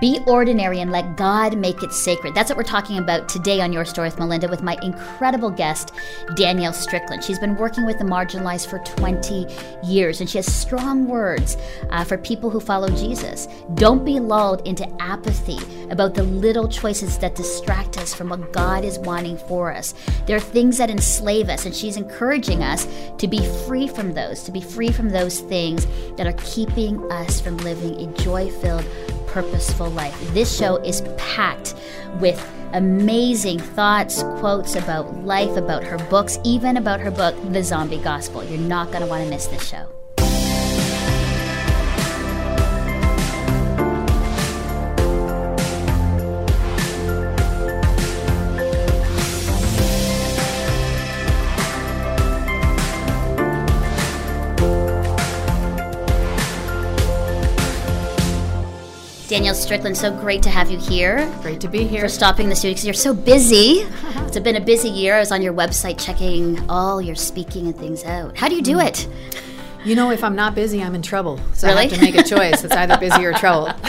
Be ordinary and let God make it sacred. That's what we're talking about today on Your Story with Melinda with my incredible guest, Danielle Strickland. She's been working with the marginalized for 20 years and she has strong words uh, for people who follow Jesus. Don't be lulled into apathy about the little choices that distract us from what God is wanting for us. There are things that enslave us, and she's encouraging us to be free from those, to be free from those things that are keeping us from living a joy filled, purposeful life. This show is packed with amazing thoughts, quotes about life, about her books, even about her book, The Zombie Gospel. You're not going to want to miss this show. Danielle Strickland, so great to have you here. Great to be here. For stopping the studio because you're so busy. it's been a busy year. I was on your website checking all your speaking and things out. How do you do Mm. it? You know, if I'm not busy, I'm in trouble. So Really? I have to make a choice. It's either busy or trouble.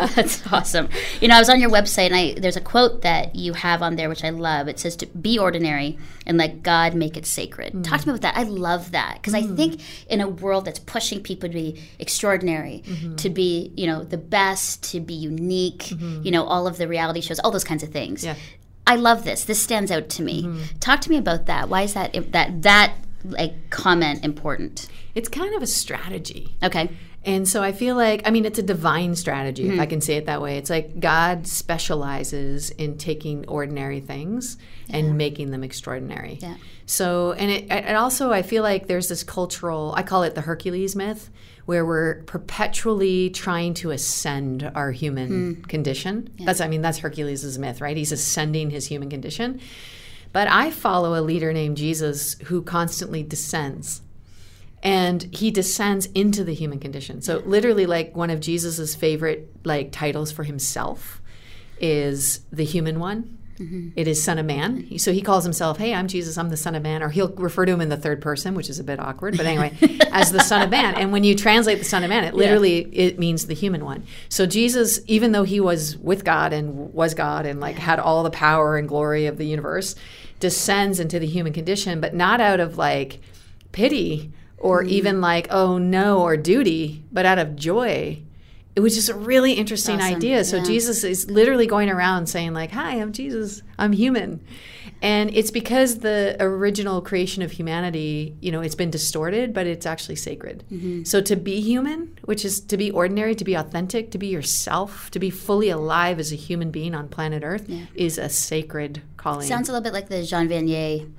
That's awesome. You know, I was on your website and I there's a quote that you have on there which I love. It says to be ordinary and let God make it sacred. Mm. Talk to me about that. I love that because I think in a world that's pushing people to be extraordinary, Mm-hmm. to be, you know, the best, to be unique, you know, all of the reality shows, all those kinds of things. Yeah. I love this. This stands out to me. Talk to me about that. Why is that that that like comment important? It's kind of a strategy. Okay. And so I feel like, I mean, it's a divine strategy, if I mm-hmm. can say it that way. It's like God specializes in taking ordinary things and making them extraordinary. Yeah. So, and it, it also, I feel like there's this cultural, I call it the Hercules myth, where we're perpetually trying to ascend our human hmm. condition. That's, I mean, that's Hercules' myth, right? He's ascending his human condition. But I follow a leader named Jesus who constantly descends and he descends into the human condition. So literally like one of Jesus's favorite like titles for himself is the human one. It is son of man. So he calls himself, "Hey, I'm Jesus. I'm the son of man." Or he'll refer to him in the third person, which is a bit awkward, but anyway, as the son of man. And when you translate the son of man, it literally it means the human one. So Jesus, even though he was with God and was God and like had all the power and glory of the universe, descends into the human condition, but not out of like pity or mm-hmm. even like oh no or duty but out of joy it was just a really interesting Awesome. idea so Yeah. jesus is literally going around saying like hi i'm jesus i'm human and it's because the original creation of humanity you know it's been distorted but it's actually sacred Mm-hmm. so to be human which is to be ordinary to be authentic to be yourself to be fully alive as a human being on planet earth is a sacred calling Sounds a little bit like the Jean Vanier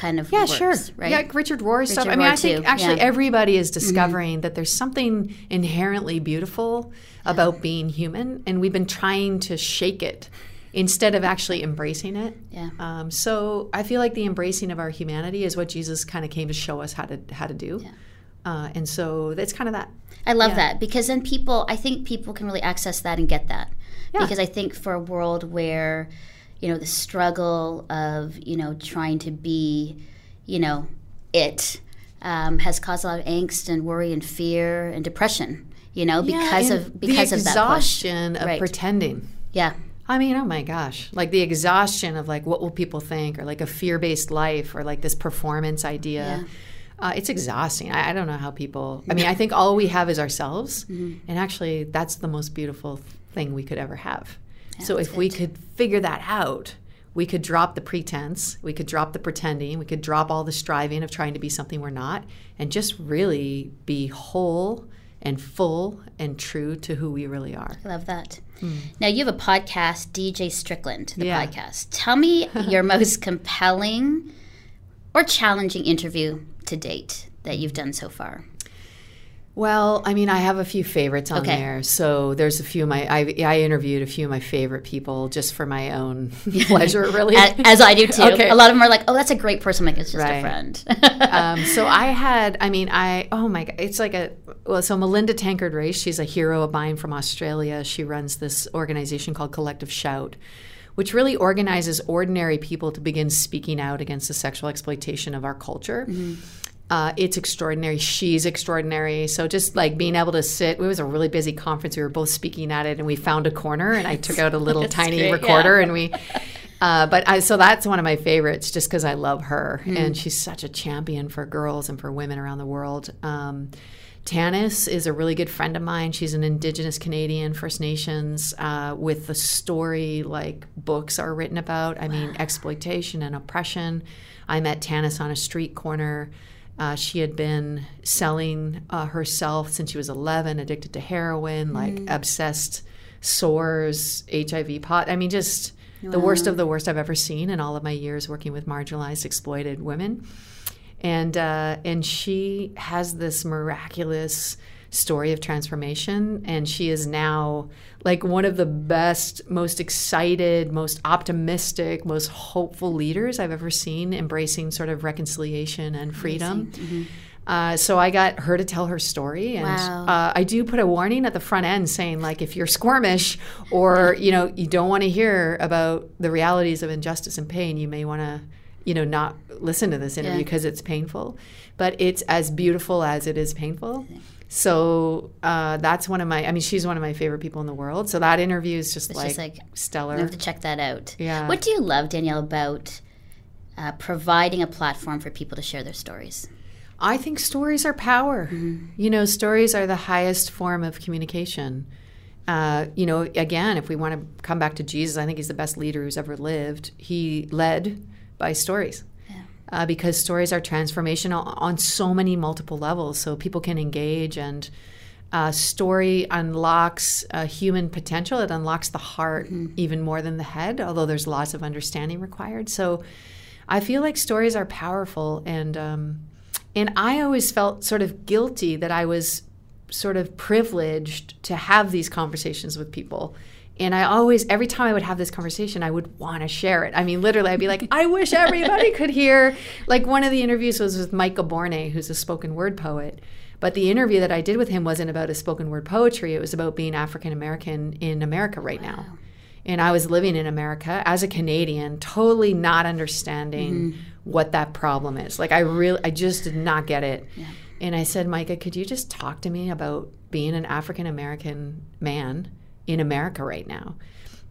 kind of yeah, works, sure. right? Yeah, Richard Rohr stuff. I mean, Rohr I think too, actually yeah. Mm-hmm. everybody is discovering that there's something inherently beautiful about being human, and we've been trying to shake it instead of actually embracing it. Yeah. Um, so I feel like the embracing of our humanity is what Jesus kind of came to show us how to how to do. Uh, and so that's kind of that. I love Yeah. that because then people, I think people can really access that and get that. Yeah. Because I think for a world where, you know, the struggle of, you know, trying to be, you know, it um, has caused a lot of angst and worry and fear and depression, you know, because of because the of exhaustion of Right. pretending. Yeah. I mean, oh my gosh, like the exhaustion of like what will people think, or like a fear-based life, or like this performance idea. Uh, it's exhausting. I, I don't know how people. I mean, I think all we have is ourselves, Mm-hmm. and actually, that's the most beautiful thing we could ever have. So that's if we could figure that out, we could drop the pretense, we could drop the pretending, we could drop all the striving of trying to be something we're not, and just really be whole and full and true to who we really are. I love that. Now you have a podcast, DJ Strickland, the Hmm. Yeah. podcast. Tell me your most compelling or challenging interview to date that you've done so far. Well, I mean, I have a few favorites on Okay. there. So there's a few of my I, I interviewed a few of my favorite people just for my own pleasure, really. A- As I do too. Okay. A lot of them are like, "Oh, that's a great person." Like it's just a friend. um, so I had, I mean, I oh my god, it's like a well. So Melinda Tankard Reist, she's a hero of mine from Australia. She runs this organization called Collective Shout, which really organizes ordinary people to begin speaking out against the sexual exploitation of our culture. Uh, it's extraordinary. She's extraordinary. So just like being able to sit, it was a really busy conference. We were both speaking at it, and we found a corner, and I took out a little tiny great, recorder, yeah. and we. Uh, but I, so that's one of my favorites, just because I love her, and she's such a champion for girls and for women around the world. Um, Tanis is a really good friend of mine. She's an Indigenous Canadian, First Nations, uh, with the story like books are written about. I mean, exploitation and oppression. I met Tanis on a street corner. Uh, she had been selling uh, herself since she was 11, addicted to heroin, like obsessed sores, HIV pot. I mean, just the worst of the worst I've ever seen in all of my years working with marginalized, exploited women. And uh, and she has this miraculous story of transformation and she is now like one of the best most excited most optimistic most hopeful leaders i've ever seen embracing sort of reconciliation and freedom uh, so I got her to tell her story, and Wow. uh, I do put a warning at the front end saying, like, if you're squirmish or you know you don't want to hear about the realities of injustice and pain, you may want to, you know, not listen to this interview Yeah. because it's painful. But it's as beautiful as it is painful. So uh, that's one of my. I mean, she's one of my favorite people in the world. So that interview is just, It's like, just like stellar. You have to check that out. Yeah. What do you love, Danielle, about uh, providing a platform for people to share their stories? I think stories are power. You know, stories are the highest form of communication. Uh, you know, again, if we want to come back to Jesus, I think he's the best leader who's ever lived. He led by stories. Uh, because stories are transformational on so many multiple levels, so people can engage and uh, story unlocks uh, human potential. It unlocks the heart even more than the head, although there's lots of understanding required. So I feel like stories are powerful, and um, and I always felt sort of guilty that I was sort of privileged to have these conversations with people. And I always, every time I would have this conversation, I would want to share it. I mean, literally, I'd be like, I wish everybody could hear. Like, one of the interviews was with Micah Bournes, who's a spoken word poet. But the interview that I did with him wasn't about his spoken word poetry, it was about being African American in America right now. And I was living in America as a Canadian, totally not understanding mm-hmm. what that problem is. Like, I really, I just did not get it. And I said, Micah, could you just talk to me about being an African American man in America right now?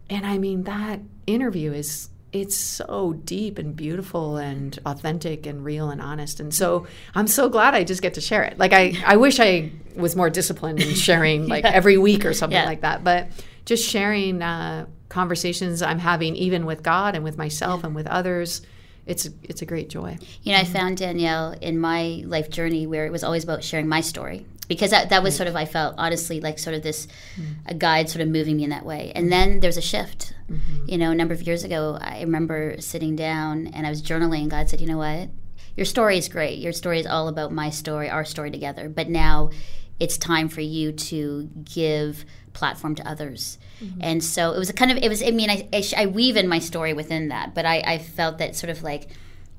And I mean, that interview is it's so deep and beautiful and authentic and real and honest. And so I'm so glad I just get to share it. Like I, I wish I was more disciplined in sharing like every week or something Yeah. like that. But just sharing uh, conversations I'm having even with God and with myself and with others, it's it's a great joy. You know, I found Danielle in my life journey where it was always about sharing my story because that, that was mm. sort of I felt honestly like sort of this mm. a guide sort of moving me in that way. And then there's a shift. Mm-hmm. You know, a number of years ago, I remember sitting down and I was journaling. And God said, "You know what? Your story is great. Your story is all about my story, our story together. But now it's time for you to give platform to others." Mm-hmm. And so it was a kind of it was. I mean, I I, sh- I weave in my story within that, but I, I felt that sort of like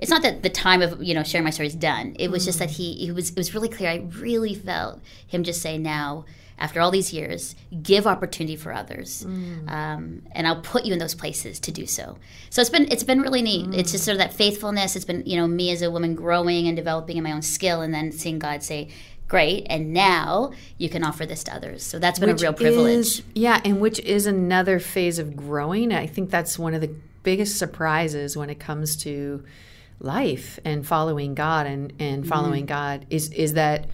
it's not that the time of you know sharing my story is done. It was just that he he was it was really clear. I really felt him just say now after all these years, give opportunity for others, um, and I'll put you in those places to do so. So it's been it's been really neat. It's just sort of that faithfulness. It's been you know me as a woman growing and developing in my own skill, and then seeing God say. Great, and now you can offer this to others. So that's been a real privilege. Is, yeah, and which is another phase of growing. I think that's one of the biggest surprises when it comes to life and following God and, and mm-hmm. following God is is that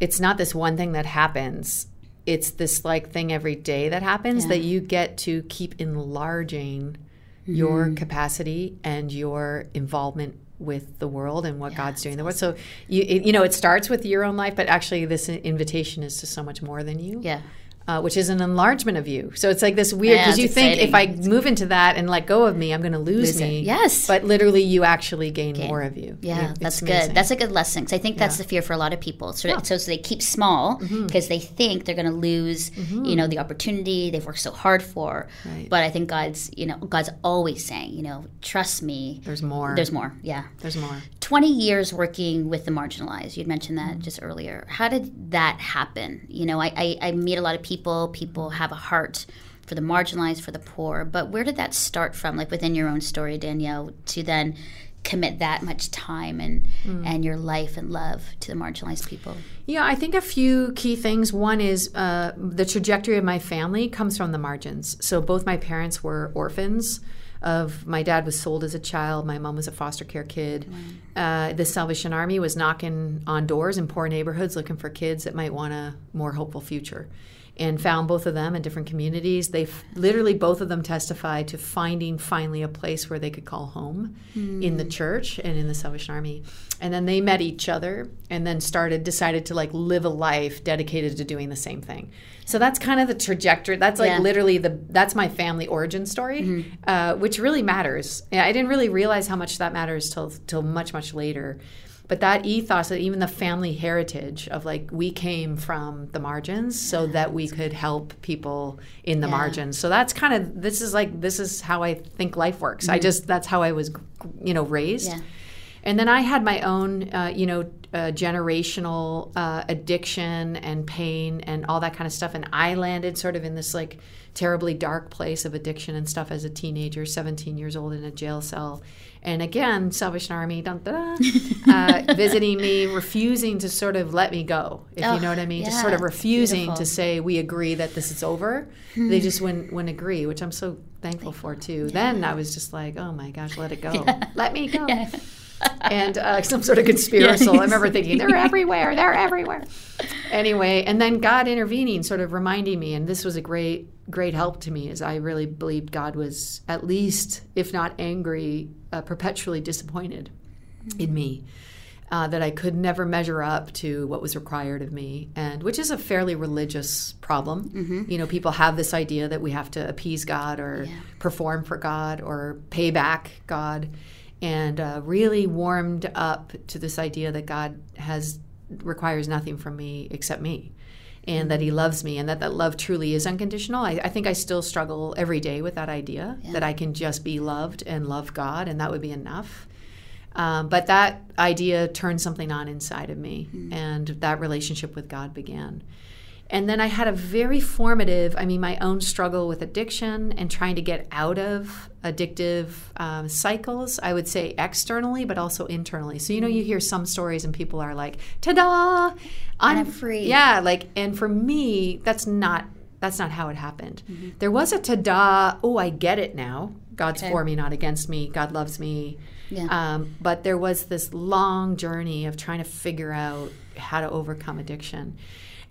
it's not this one thing that happens. It's this like thing every day that happens that you get to keep enlarging mm-hmm. your capacity and your involvement with the world and what God's doing in the world. So you it, you know it starts with your own life, but actually this invitation is to so much more than you Yeah. Uh, which is an enlargement of you. So it's like this weird because it's you think if I exciting. move into that and let go of me, I'm going to lose, Lose it. me. Yes. But literally, you actually gain, more of you. Yeah, It- that's amazing. good. That's a good lesson. 'cause I think that's the fear for a lot of people. So, so, so they keep small Mm-hmm. because they think they're going to lose, you know, the opportunity they've worked so hard for. Right. But I think God's, you know, God's always saying, you know, trust me. There's more. There's more. Yeah. There's more. 20 years working with the marginalized. You'd mentioned that Mm-hmm. just earlier. How did that happen? You know, I, I, I meet a lot of people. People have a heart for the marginalized, for the poor. But where did that start from, like within your own story, Danielle, to then commit that much time and and your life and love to the marginalized people? Yeah, I think a few key things. One is uh, the trajectory of my family comes from the margins. So both my parents were orphans. Of my dad was sold as a child. My mom was a foster care kid. Uh, the Salvation Army was knocking on doors in poor neighborhoods looking for kids that might want a more hopeful future and found both of them in different communities. They literally both of them testified to finding finally a place where they could call home mm. in the church and in the Salvation Army. And then they met each other and then started decided to like live a life dedicated to doing the same thing. So that's kind of the trajectory. That's like yeah. literally the that's my family origin story, mm-hmm. uh, which really matters. I didn't really realize how much that matters till till much much later but that ethos that even the family heritage of like we came from the margins so that we could help people in the yeah. margins so that's kind of this is like this is how i think life works mm-hmm. i just that's how i was you know raised yeah. And then i had my own uh, you know uh, generational uh, addiction and pain and all that kind of stuff and i landed sort of in this like terribly dark place of addiction and stuff as a teenager 17 years old in a jail cell and again, Salvation Army, dun, dun, uh, visiting me, refusing to sort of let me go, if oh, you know what I mean. Yeah, just sort of refusing to say, we agree that this is over. Hmm. They just wouldn't, wouldn't agree, which I'm so thankful for too. Yeah. Then I was just like, oh my gosh, let it go. Yeah. Let me go. and uh, some sort of conspiracy. I remember thinking, they're everywhere, they're everywhere. Anyway, and then God intervening, sort of reminding me, and this was a great, great help to me, as I really believed God was at least, if not angry, uh, perpetually disappointed mm-hmm. in me. Uh, that I could never measure up to what was required of me, and which is a fairly religious problem. Mm-hmm. You know, people have this idea that we have to appease God or yeah. perform for God or pay back God, and uh, really warmed up to this idea that God has requires nothing from me except me and that he loves me and that that love truly is unconditional. I, I think I still struggle every day with that idea yeah. that I can just be loved and love God and that would be enough. Um, but that idea turned something on inside of me mm-hmm. and that relationship with God began. And then I had a very formative, I mean, my own struggle with addiction and trying to get out of addictive um, cycles, I would say externally, but also internally. So, you know, you hear some stories and people are like, ta da, I'm free. Yeah, like, and for me, that's not. That's not how it happened. Mm-hmm. There was a ta-da, oh, I get it now. God's okay. for me, not against me. God loves me. Yeah. Um, but there was this long journey of trying to figure out how to overcome addiction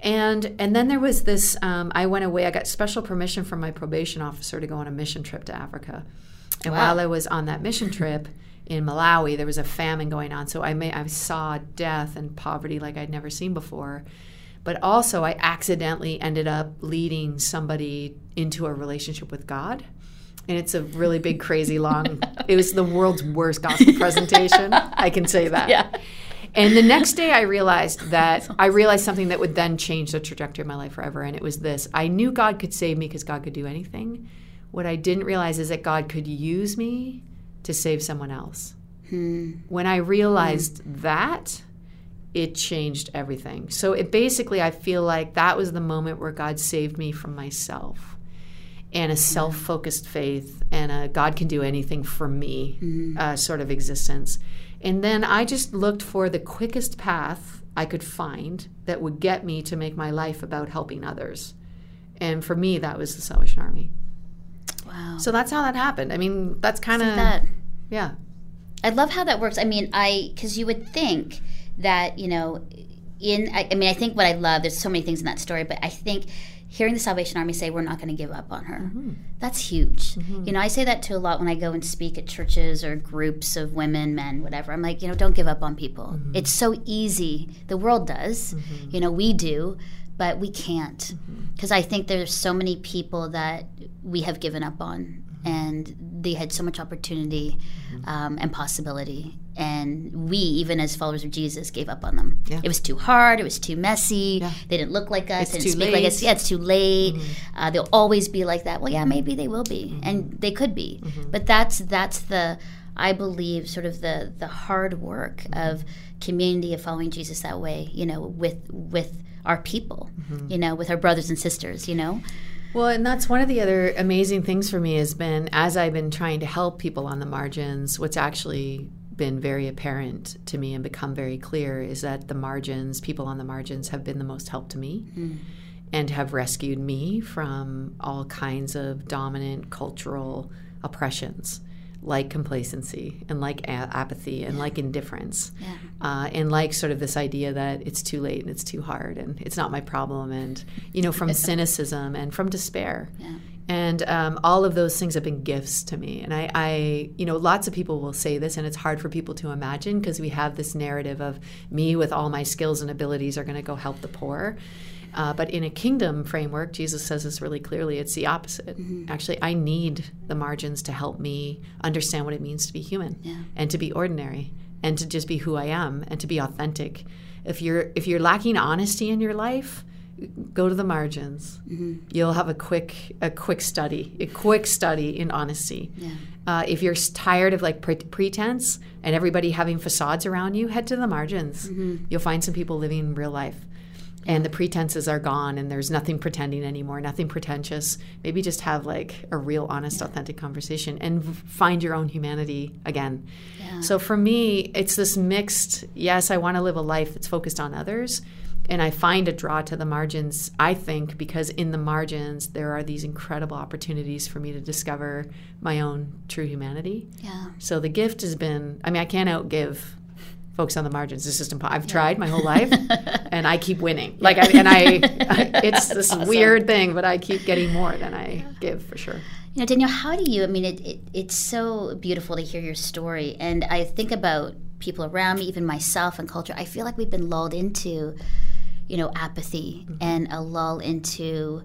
and and then there was this um, i went away i got special permission from my probation officer to go on a mission trip to africa. And wow. while i was on that mission trip in malawi there was a famine going on. So i may i saw death and poverty like i'd never seen before. But also i accidentally ended up leading somebody into a relationship with god. And it's a really big crazy long it was the world's worst gospel presentation i can say that. Yeah and the next day, I realized that I realized something that would then change the trajectory of my life forever. And it was this I knew God could save me because God could do anything. What I didn't realize is that God could use me to save someone else. Hmm. When I realized hmm. that, it changed everything. So it basically, I feel like that was the moment where God saved me from myself and a self focused faith and a God can do anything for me mm-hmm. uh, sort of existence. And then I just looked for the quickest path I could find that would get me to make my life about helping others. And for me, that was the Salvation Army. Wow. So that's how that happened. I mean, that's kind of that. Yeah. I love how that works. I mean, I because you would think that you know, in I, I mean, I think what I love. There's so many things in that story, but I think hearing the Salvation Army say we're not going to give up on her, mm-hmm. that's huge. Mm-hmm. You know, I say that to a lot when I go and speak at churches or groups of women, men, whatever. I'm like, you know, don't give up on people. Mm-hmm. It's so easy. The world does. Mm-hmm. You know, we do, but we can't because mm-hmm. I think there's so many people that we have given up on and they had so much opportunity mm-hmm. um, and possibility and we even as followers of jesus gave up on them yeah. it was too hard it was too messy yeah. they didn't look like us it's didn't speak late. like us yeah it's too late mm-hmm. uh, they'll always be like that well yeah maybe they will be mm-hmm. and they could be mm-hmm. but that's that's the i believe sort of the the hard work of community of following jesus that way you know with with our people mm-hmm. you know with our brothers and sisters you know well, and that's one of the other amazing things for me has been as I've been trying to help people on the margins, what's actually been very apparent to me and become very clear is that the margins, people on the margins, have been the most help to me. Mm. And have rescued me from all kinds of dominant cultural oppressions like complacency and like a- apathy and yeah. like indifference yeah. uh, and like sort of this idea that it's too late and it's too hard and it's not my problem and you know from cynicism and from despair yeah. And um, all of those things have been gifts to me and I, I you know lots of people will say this and it's hard for people to imagine because we have this narrative of me with all my skills and abilities are going to go help the poor uh, but in a kingdom framework, Jesus says this really clearly. It's the opposite. Mm-hmm. Actually, I need the margins to help me understand what it means to be human yeah. and to be ordinary and to just be who I am and to be authentic. If you're if you're lacking honesty in your life, go to the margins. Mm-hmm. You'll have a quick a quick study, a quick study in honesty. Yeah. Uh, if you're tired of like pre- pretense and everybody having facades around you, head to the margins. Mm-hmm. You'll find some people living real life and the pretenses are gone and there's nothing pretending anymore nothing pretentious maybe just have like a real honest yeah. authentic conversation and find your own humanity again so for me it's this mixed yes i want to live a life that's focused on others and i find a draw to the margins i think because in the margins there are these incredible opportunities for me to discover my own true humanity yeah so the gift has been i mean i can't outgive folks on the margins. It's just impossible. I've yeah. tried my whole life, and I keep winning. Like, I, and I, I it's this awesome. weird thing, but I keep getting more than I yeah. give for sure. You know, Danielle, how do you? I mean, it, it, it's so beautiful to hear your story, and I think about people around me, even myself, and culture. I feel like we've been lulled into, you know, apathy mm-hmm. and a lull into.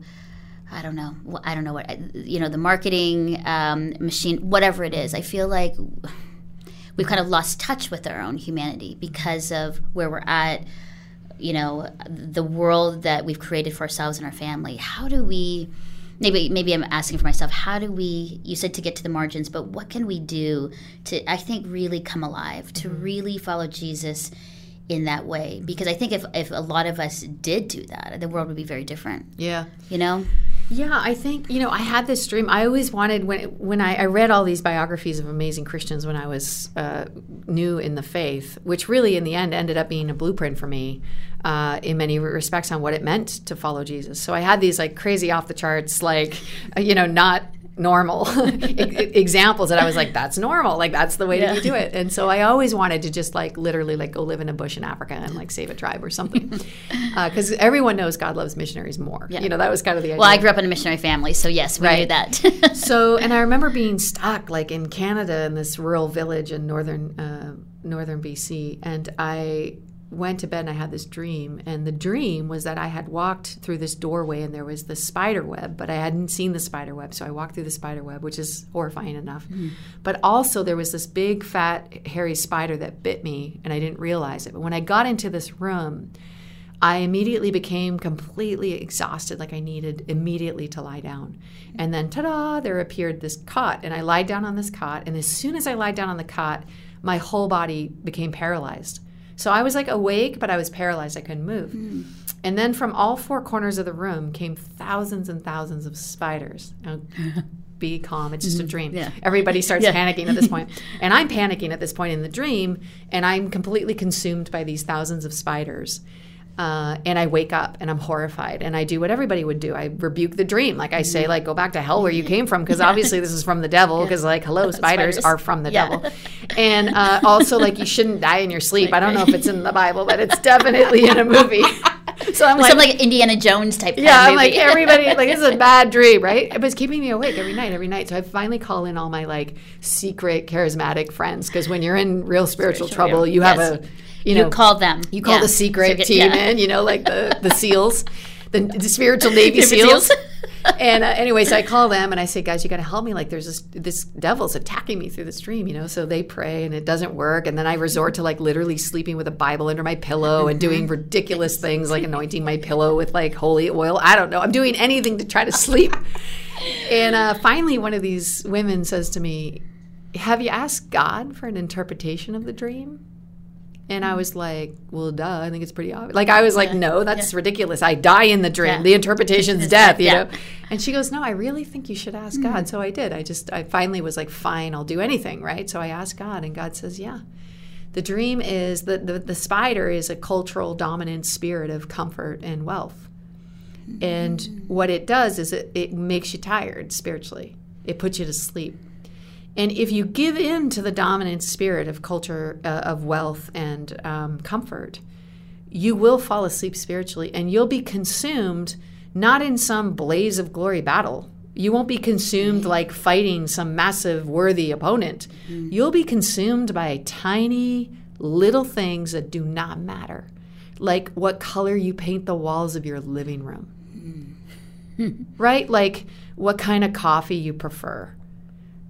I don't know. I don't know what you know. The marketing um, machine, whatever it is. I feel like we've kind of lost touch with our own humanity because of where we're at you know the world that we've created for ourselves and our family how do we maybe maybe i'm asking for myself how do we you said to get to the margins but what can we do to i think really come alive to mm-hmm. really follow jesus in that way because i think if, if a lot of us did do that the world would be very different yeah you know yeah, I think you know I had this dream. I always wanted when when I, I read all these biographies of amazing Christians when I was uh, new in the faith, which really in the end ended up being a blueprint for me uh, in many respects on what it meant to follow Jesus. So I had these like crazy off the charts, like you know, not normal examples that I was like, that's normal. Like that's the way yeah. to do it. And so I always wanted to just like literally like go live in a bush in Africa and like save a tribe or something. Because uh, everyone knows God loves missionaries more. Yeah. You know, that was kind of the idea. Well, I grew up in a missionary family, so yes, we right. knew that. so, and I remember being stuck like in Canada in this rural village in northern uh, northern BC, and I went to bed and I had this dream. And the dream was that I had walked through this doorway and there was the spider web, but I hadn't seen the spider web. So I walked through the spider web, which is horrifying enough. Mm. But also, there was this big, fat, hairy spider that bit me and I didn't realize it. But when I got into this room, I immediately became completely exhausted, like I needed immediately to lie down. And then, ta da, there appeared this cot. And I lied down on this cot. And as soon as I lied down on the cot, my whole body became paralyzed. So I was like awake, but I was paralyzed. I couldn't move. Mm. And then from all four corners of the room came thousands and thousands of spiders. Now, be calm. It's just a mm-hmm. dream. Yeah. Everybody starts yeah. panicking at this point. And I'm panicking at this point in the dream, and I'm completely consumed by these thousands of spiders. Uh, and I wake up and I'm horrified and I do what everybody would do. I rebuke the dream. Like I say, mm-hmm. like, go back to hell where you came from because obviously this is from the devil because like, hello, spiders, spiders, are from the yeah. devil. And uh, also like you shouldn't die in your sleep. I don't know if it's in the Bible, but it's definitely in a movie. So I'm like, some like Indiana Jones type. Yeah, I'm like everybody like this is a bad dream, right? It was keeping me awake every night, every night. So I finally call in all my like secret charismatic friends because when you're in real spiritual, spiritual trouble, you yes. have a you know, you call them. You call yeah. the secret team yeah. in, you know, like the the SEALs, the, the spiritual Navy SEALs. and uh, anyway, so I call them and I say, guys, you got to help me. Like, there's this this devil's attacking me through the stream, you know. So they pray and it doesn't work, and then I resort to like literally sleeping with a Bible under my pillow and doing ridiculous things like anointing my pillow with like holy oil. I don't know. I'm doing anything to try to sleep. And uh, finally, one of these women says to me, "Have you asked God for an interpretation of the dream?" And I mm-hmm. was like, well, duh, I think it's pretty obvious. Like, I was like, no, that's ridiculous. I die in the dream. The interpretation's death, you Yeah. know? And she goes, no, I really think you should ask God. Mm-hmm. So I did. I just, I finally was like, fine, I'll do anything, right? So I asked God, and God says, yeah. The dream is that the, the spider is a cultural dominant spirit of comfort and wealth. And mm. what it does is it, it makes you tired spiritually, it puts you to sleep. And if you give in to the dominant spirit of culture, uh, of wealth and um, comfort, you will fall asleep spiritually and you'll be consumed not in some blaze of glory battle. You won't be consumed like fighting some massive worthy opponent. You'll be consumed by tiny little things that do not matter, like what color you paint the walls of your living room, right? Like what kind of coffee you prefer,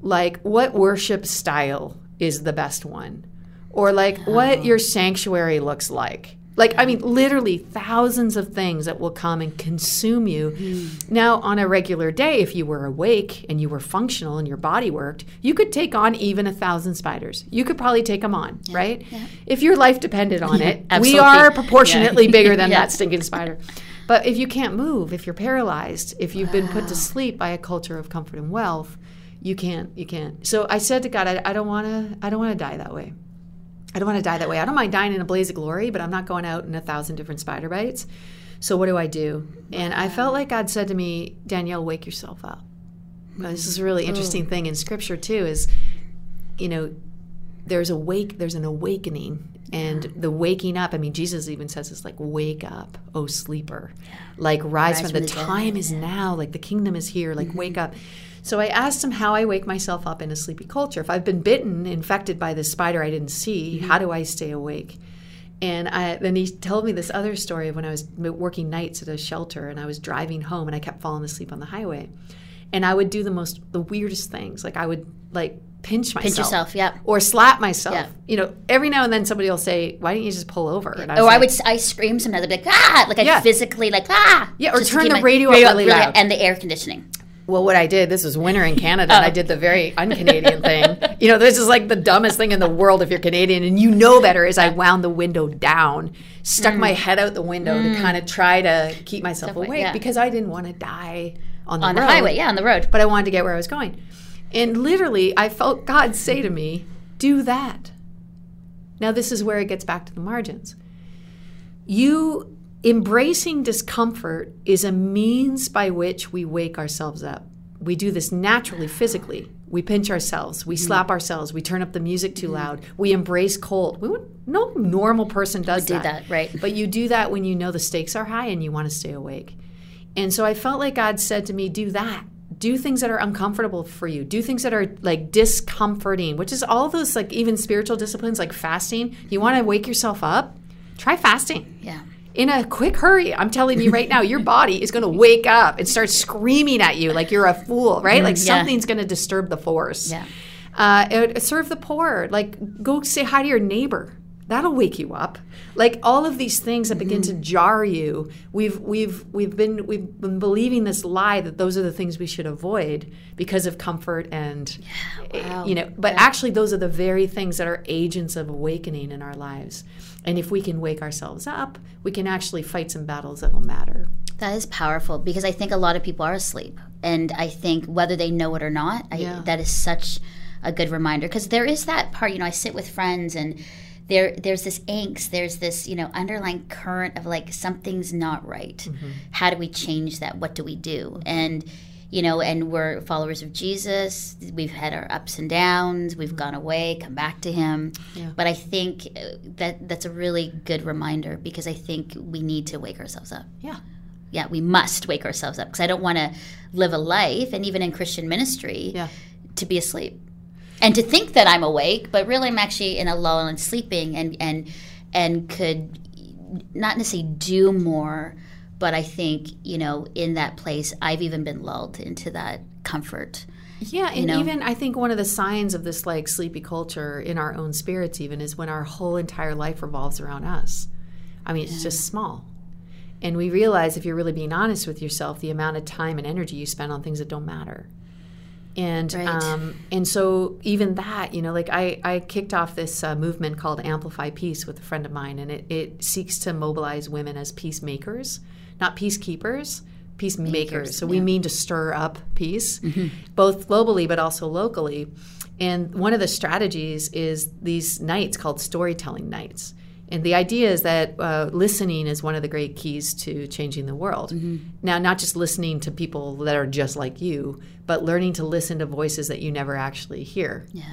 like what worship style is the best one, or like what oh. your sanctuary looks like. Like, I mean, literally thousands of things that will come and consume you. Hmm. Now, on a regular day, if you were awake and you were functional and your body worked, you could take on even a thousand spiders. You could probably take them on, right? If your life depended on it, we are proportionately Yeah. bigger than Yeah. that stinking spider. But if you can't move, if you're paralyzed, if you've been put to sleep by a culture of comfort and wealth, you can't. You can't. So I said to God, I, I don't want to. I don't want to die that way. I don't want to die that way. I don't mind dying in a blaze of glory, but I'm not going out in a thousand different spider bites. So what do I do? And I felt like God said to me, Danielle, wake yourself up. Now, this is a really interesting mm. thing in Scripture too. Is you know, there's a wake. There's an awakening. And the waking up, I mean, Jesus even says it's like, wake up, oh sleeper. Like, rise, from, the, dead. time is now, like, the kingdom is here, like, wake mm-hmm. up. So I asked him how I wake myself up in a sleepy culture. If I've been bitten, infected by this spider I didn't see, how do I stay awake? And I, then he told me this other story of when I was working nights at a shelter and I was driving home and I kept falling asleep on the highway. And I would do the most, the weirdest things. Like I would like pinch myself. Pinch yourself, yeah. Or slap myself. Yeah. You know, every now and then somebody will say, why didn't you just pull over? And was Or I would I scream sometimes. I'd be like ah, like I Yeah. physically like ah. Yeah, or turn the my- radio up really loud. and the air conditioning. Well, what I did, this was winter in Canada, and I did the oh. very un-Canadian thing. You know, this is like the dumbest thing in the world if you're Canadian, and you know better. Is I wound the window down, stuck my mm. head out the window to mm. kind of try to keep myself like- awake yeah. because I didn't want to die on the On the highway, yeah, on the road. But I wanted to get where I was going, and literally, I felt God say to me, "Do that." Now, this is where it gets back to the margins. You embracing discomfort is a means by which we wake ourselves up. We do this naturally, physically. We pinch ourselves, we mm-hmm. slap ourselves, we turn up the music too mm-hmm. loud, we embrace cold. We no normal person does do that, right. But you do that when you know the stakes are high and you want to stay awake. And so I felt like God said to me, do that. Do things that are uncomfortable for you. Do things that are like discomforting, which is all those like even spiritual disciplines like fasting. You want to wake yourself up? Try fasting Yeah. In a quick hurry. I'm telling you right now, your body is going to wake up and start screaming at you like you're a fool, right? Like Mm, yeah. something's going to disturb the force. Yeah. Uh, serve the poor. Like go say hi to your neighbor. That'll wake you up. Like all of these things that begin to Mm-hmm. jar you. We've we've we've been we've been believing this lie that those are the things we should avoid because of comfort and wow. you know. But actually, those are the very things that are agents of awakening in our lives. And if we can wake ourselves up, we can actually fight some battles that'll matter. That is powerful because I think a lot of people are asleep, and I think whether they know it or not, I, Yeah. that is such a good reminder because there is that part. You know, I sit with friends and. There, there's this angst. There's this, you know, underlying current of like something's not right. Mm-hmm. How do we change that? What do we do? And, you know, and we're followers of Jesus. We've had our ups and downs. We've gone away, come back to Him. Yeah. But I think uh, that that's a really good reminder because I think we need to wake ourselves up Yeah. yeah, we must wake ourselves up because I don't want to live a life, and even in Christian ministry, Yeah. to be asleep and to think that I'm awake, but really I'm actually in a lull and sleeping, and and and could not necessarily do more, but I think you know in that place I've even been lulled into that comfort. Yeah, and know? even I think one of the signs of this like sleepy culture in our own spirits even is when our whole entire life revolves around us. I mean, it's just small. And we realize if you're really being honest with yourself, the amount of time and energy you spend on things that don't matter. and Right. um, and so even that you know like I, I kicked off this uh, movement called amplify peace with a friend of mine and it, it seeks to mobilize women as peacemakers not peacekeepers peacemakers Makers, so we yeah. mean to stir up peace both globally but also locally and one of the strategies is these nights called storytelling nights and the idea is that uh, listening is one of the great keys to changing the world. Now, not just listening to people that are just like you, but learning to listen to voices that you never actually hear. Yeah.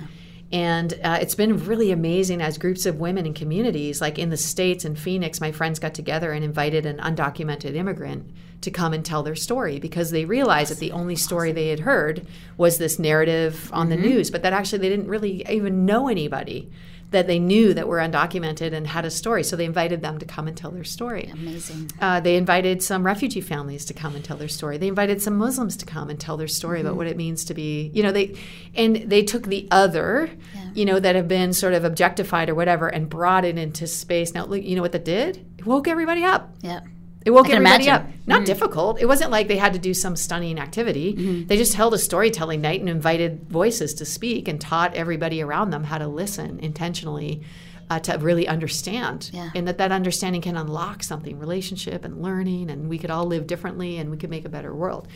And uh, it's been really amazing as groups of women and communities, like in the States and Phoenix, my friends got together and invited an undocumented immigrant to come and tell their story because they realized that the only story they had heard was this narrative on the news, but that actually they didn't really even know anybody that they knew that were undocumented and had a story. So they invited them to come and tell their story. Amazing. Uh, they invited some refugee families to come and tell their story. They invited some Muslims to come and tell their story about what it means to be, you know, they, and they took the other, Yeah. you know, that have been sort of objectified or whatever, and brought it into space. Now, look, you know what that did? It woke everybody up. Yeah. It woke everybody imagine. up. Not difficult. It wasn't like they had to do some stunning activity. They just held a storytelling night and invited voices to speak and taught everybody around them how to listen intentionally uh, to really understand. Yeah. And that that understanding can unlock something, relationship and learning, and we could all live differently and we could make a better world.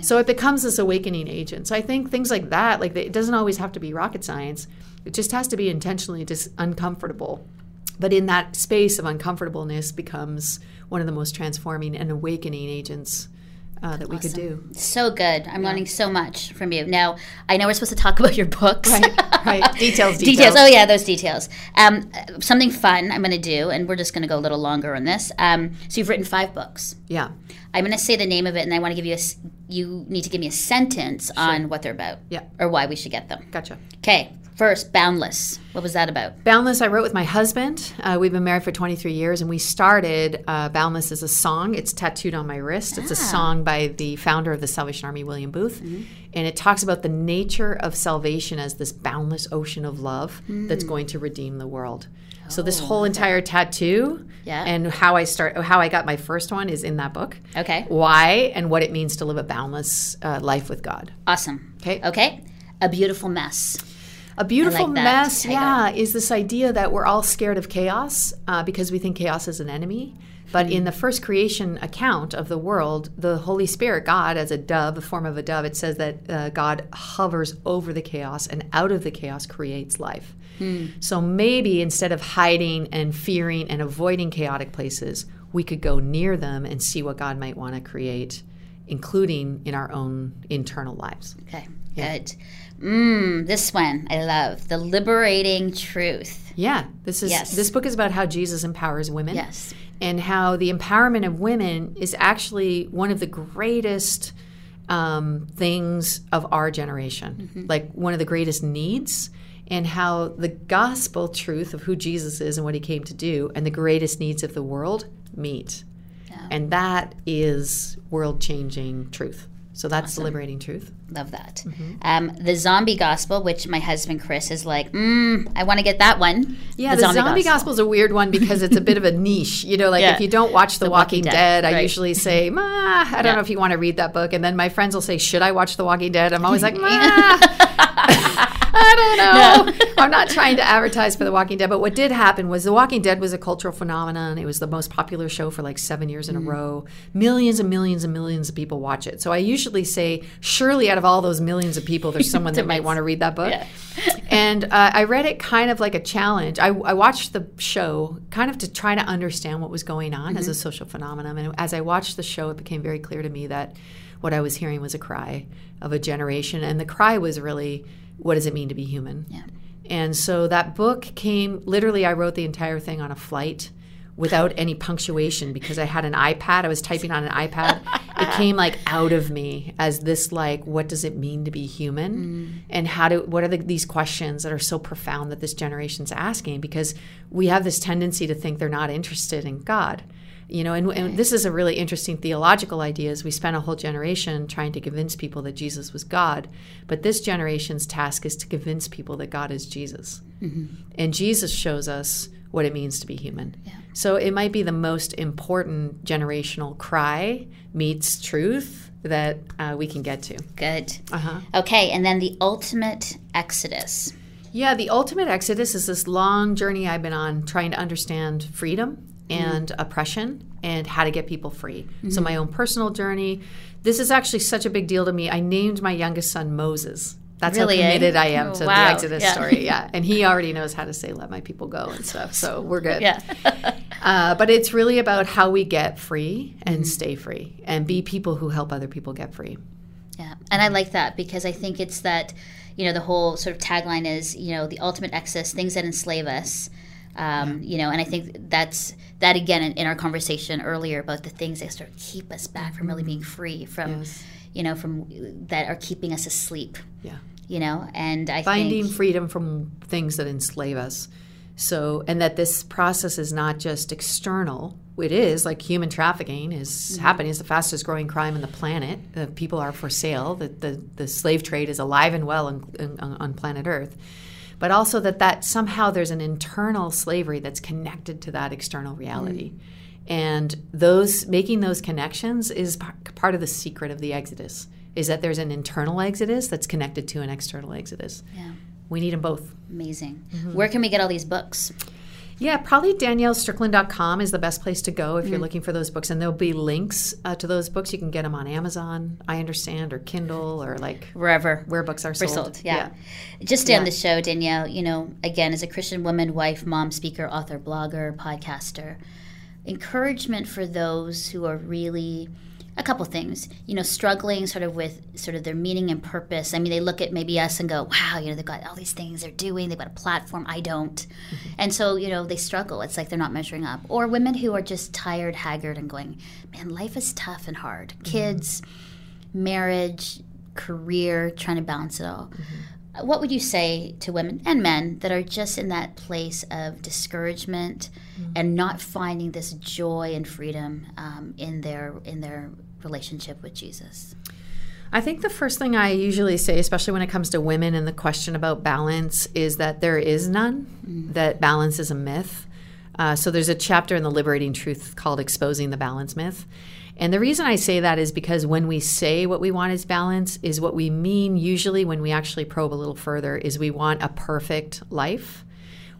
So it becomes this awakening agent. So I think things like that, like it doesn't always have to be rocket science. It just has to be intentionally just uncomfortable but in that space of uncomfortableness becomes one of the most transforming and awakening agents uh, that we could do. So good. I'm learning so much from you. Now, I know we're supposed to talk about your books. Right, right. Details, details. details. Oh yeah, those details. Um, something fun I'm going to do, and we're just going to go a little longer on this. Um, so you've written five books. Yeah, I'm going to say the name of it, and I want to give you a, You need to give me a sentence on what they're about. Yeah. Or why we should get them. gotcha. Okay. First, Boundless. What was that about? Boundless, I wrote with my husband. Uh, we've been married for 23 years, and we started uh, Boundless as a song. It's tattooed on my wrist. It's a song by the founder of the Salvation Army, William Booth. And it talks about the nature of salvation as this boundless ocean of love that's going to redeem the world. So this whole entire tattoo Yeah. and how I start, how I got my first one is in that book. Okay. Why and what it means to live a boundless uh, life with God. Awesome. Okay. Okay. A beautiful mess. A beautiful like mess, yeah, is this idea that we're all scared of chaos uh, because we think chaos is an enemy. But in the first creation account of the world, the Holy Spirit, God, as a dove, a form of a dove, it says that uh, God hovers over the chaos and out of the chaos creates life. So maybe instead of hiding and fearing and avoiding chaotic places, we could go near them and see what God might want to create, including in our own internal lives. Okay. Good. Mmm. This one I love. The liberating truth. Yeah, this is Yes. this book is about how Jesus empowers women. Yes. And how the empowerment of women is actually one of the greatest um, things of our generation, Mm-hmm. like one of the greatest needs, and how the gospel truth of who Jesus is and what he came to do, and the greatest needs of the world meet. Yeah. And that is world changing truth. So that's the liberating truth. Love that. Mm-hmm. Um, the zombie gospel, which my husband Chris is like, mm, I want to get that one. Yeah, the, zombie, gospel is a weird one because it's a bit of a niche. You know, like Yeah. if you don't watch The, Walking, Walking Dead, Dead, I usually say, Ma, I don't Yeah. know if you want to read that book. And then my friends will say, Should I watch The Walking Dead? I'm always like, Ma. I don't know. I'm not trying to advertise for The Walking Dead, but what did happen was The Walking Dead was a cultural phenomenon. It was the most popular show for like seven years in a row. Millions and millions and millions of people watch it. So I usually say, surely out of all those millions of people, there's someone that might want to read that book. Yeah. and uh, I read it kind of like a challenge. I, I watched the show kind of to try to understand what was going on as a social phenomenon. And as I watched the show, it became very clear to me that what I was hearing was a cry of a generation. And the cry was really, what does it mean to be human? Yeah. And so that book came literally, I wrote the entire thing on a flight without any punctuation because I had an iPad. I was typing on an iPad. it came like out of me as this like, what does it mean to be human? Mm. And how do what are the, these questions that are so profound that this generation's asking? Because we have this tendency to think they're not interested in God. You know, and, and this is a really interesting theological idea. Is we spent a whole generation trying to convince people that Jesus was God, but this generation's task is to convince people that God is Jesus, mm-hmm. and Jesus shows us what it means to be human. So it might be the most important generational cry meets truth that uh, we can get to. Good. Uh-huh. Okay, and then the ultimate exodus. Yeah, the ultimate exodus is this long journey I've been on trying to understand freedom and mm-hmm. oppression and how to get people free. Mm-hmm. So, my own personal journey. This is actually such a big deal to me. I named my youngest son Moses. That's really, how committed eh? I am to wow. the Exodus yeah. story. Yeah. And he already knows how to say, let my people go and stuff. So, we're good. Yeah. uh, but it's really about how we get free and mm-hmm. stay free and be people who help other people get free. Yeah. And I like that because I think it's that, you know, the whole sort of tagline is, you know, the ultimate exodus, things that enslave us um. You know, and I think that's that again in, in, our conversation earlier about the things that sort of keep us back from really being free from, yes. you know, from that are keeping us asleep. Yeah. You know, and I finding think, freedom from things that enslave us. So, and that this process is not just external. It is like human trafficking is mm-hmm. happening. It's the fastest growing crime on the planet. Uh, people are for sale. The, the, the slave trade is alive and well on, on, on planet Earth but also that that somehow there's an internal slavery that's connected to that external reality. Mm. And those making those connections is part of the secret of the exodus is that there's an internal exodus that's connected to an external exodus. Yeah. We need them both. Amazing. Mm-hmm. Where can we get all these books? Yeah, probably daniellestrickland.com is the best place to go if you're looking for those books. And there'll be links uh, to those books. You can get them on Amazon, I understand, or Kindle, or like wherever where books are sold. sold yeah. yeah. Just yeah. end the show, Danielle, you know, again, as a Christian woman, wife, mom, speaker, author, blogger, podcaster, encouragement for those who are really a couple things you know struggling sort of with sort of their meaning and purpose. I mean they look at maybe us and go wow you know they've got all these things they're doing. They've got a platform. I don't. Mm-hmm. and so you know they struggle. It's like they're not measuring up. Or women who are just tired haggard and going man life is tough and hard. Mm-hmm. kids marriage career trying to balance it all. Mm-hmm. What would you say to women and men that are just in that place of discouragement mm-hmm. and not finding this joy and freedom um, in their in their relationship with Jesus? I think the first thing I usually say, especially when it comes to women and the question about balance, is that there is none, mm-hmm. that balance is a myth. Uh, so there's a chapter in the Liberating Truth called Exposing the Balance Myth. And the reason I say that is because when we say what we want is balance, is what we mean usually when we actually probe a little further is we want a perfect life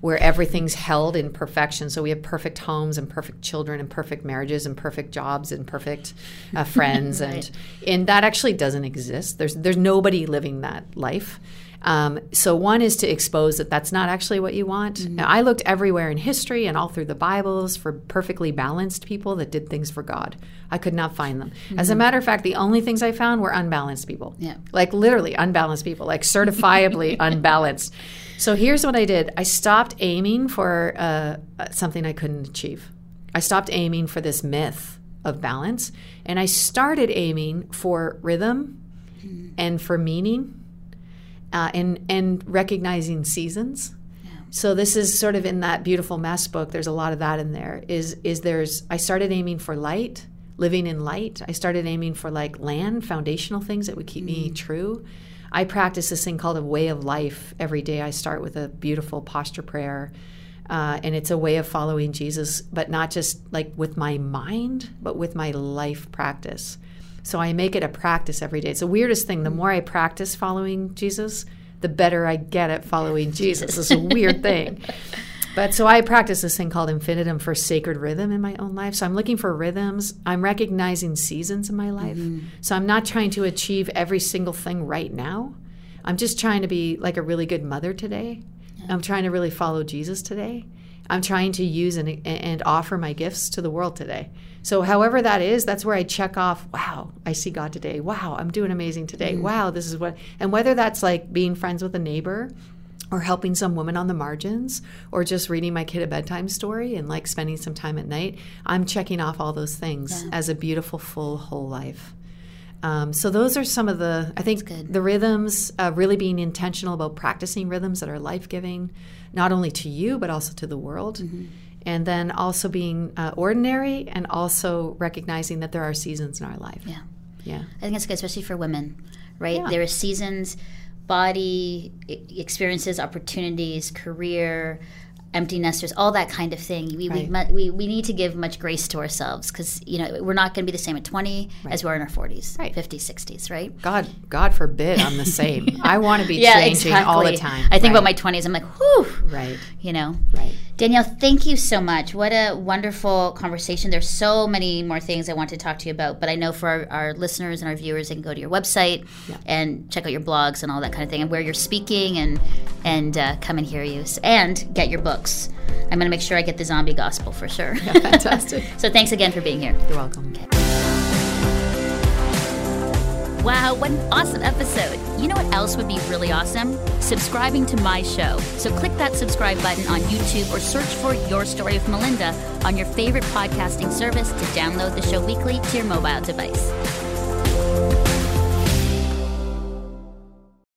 where everything's held in perfection. So we have perfect homes and perfect children and perfect marriages and perfect jobs and perfect uh, friends, right. and and that actually doesn't exist. There's there's nobody living that life. Um, so one is to expose that that's not actually what you want. Mm-hmm. I looked everywhere in history and all through the Bibles for perfectly balanced people that did things for God. I could not find them. Mm-hmm. As a matter of fact, the only things I found were unbalanced people. Yeah. Like literally unbalanced people, like certifiably unbalanced. So here's what I did I stopped aiming for uh, uh, something I couldn't achieve. I stopped aiming for this myth of balance and I started aiming for rhythm mm-hmm. and for meaning uh, and, and recognizing seasons. So this is sort of in that beautiful mess book. There's a lot of that in there. Is is there's I started aiming for light, living in light. I started aiming for like land, foundational things that would keep mm-hmm. me mm. true. I practice this thing called a way of life every day. I start with a beautiful posture prayer. Uh, and it's a way of following Jesus, but not just like with my mind, but with my life practice. So I make it a practice every day. It's the weirdest thing. The more I practice following Jesus, the better I get at following Jesus. It's a weird thing. But so I practice this thing called infinitum for sacred rhythm in my own life. So I'm looking for rhythms. I'm recognizing seasons in my life. Mm-hmm. So I'm not trying to achieve every single thing right now. I'm just trying to be like a really good mother today. Yeah. I'm trying to really follow Jesus today. I'm trying to use and, and offer my gifts to the world today. So, however that is, that's where I check off, wow, I see God today. Wow, I'm doing amazing today. Mm-hmm. Wow, this is what, and whether that's like being friends with a neighbor or helping some woman on the margins or just reading my kid a bedtime story and like spending some time at night i'm checking off all those things yeah. as a beautiful full whole life um, so those are some of the i think the rhythms uh, really being intentional about practicing rhythms that are life-giving not only to you but also to the world mm-hmm. And then also being uh, ordinary and also recognizing that there are seasons in our life. Yeah. Yeah. I think it's good especially for women right? Yeah. there are seasons body experiences, opportunities, career, empty nesters, all that kind of thing. We, Right. we, we, we need to give much grace to ourselves because, you know, we're not going to be the same at 20 as we are in our 40s, Right. 50s, 60s, right? God, God forbid I'm the same. I want to be changing all the time. I think Right. about my 20s, I'm like, whew, Right. you know. Right. Danielle, thank you so much. What a wonderful conversation. There's so many more things I want to talk to you about, but I know for our, our listeners and our viewers, they can go to your website and check out your blogs and all that kind of thing, and where you're speaking, and and uh, come and hear you, and get your books. I'm going to make sure I get the zombie gospel for sure. Fantastic. so thanks again for being here. You're welcome. Okay. Wow, what an awesome episode. You know what else would be really awesome? Subscribing to my show. So click that subscribe button on YouTube or search for Your Story with Melinda on your favorite podcasting service to download the show weekly to your mobile device.